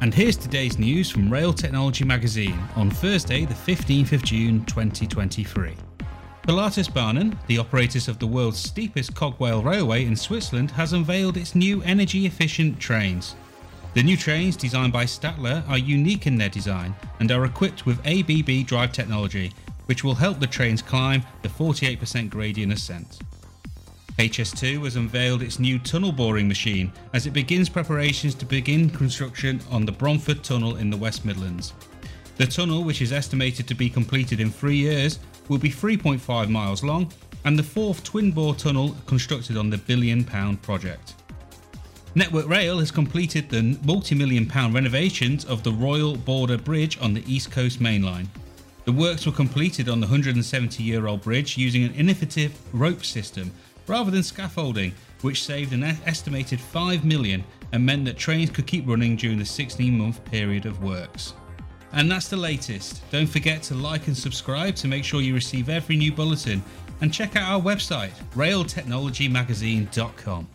And here's today's news from Rail Technology Magazine on Thursday, the 15th of June 2023. Pilatus Bahnen, the operators of the world's steepest cogwheel railway in Switzerland, has unveiled its new energy efficient trains. The new trains, designed by Stadler, are unique in their design and are equipped with ABB drive technology, which will help the trains climb the 48% gradient ascent. HS2 has unveiled its new tunnel boring machine as it begins preparations to begin construction on the Bromford Tunnel in the West Midlands. The tunnel, which is estimated to be completed in three years, will be 3.5 miles long and the fourth twin bore tunnel constructed on the billion pound project. Network Rail has completed the multi million pound renovations of the Royal Border Bridge on the East Coast Main Line. The works were completed on the 170 year old bridge using an innovative rope system rather than scaffolding, which saved an estimated 5 million and meant that trains could keep running during the 16 month period of works. And that's the latest. Don't forget to like and subscribe to make sure you receive every new bulletin and check out our website railtechnologymagazine.com.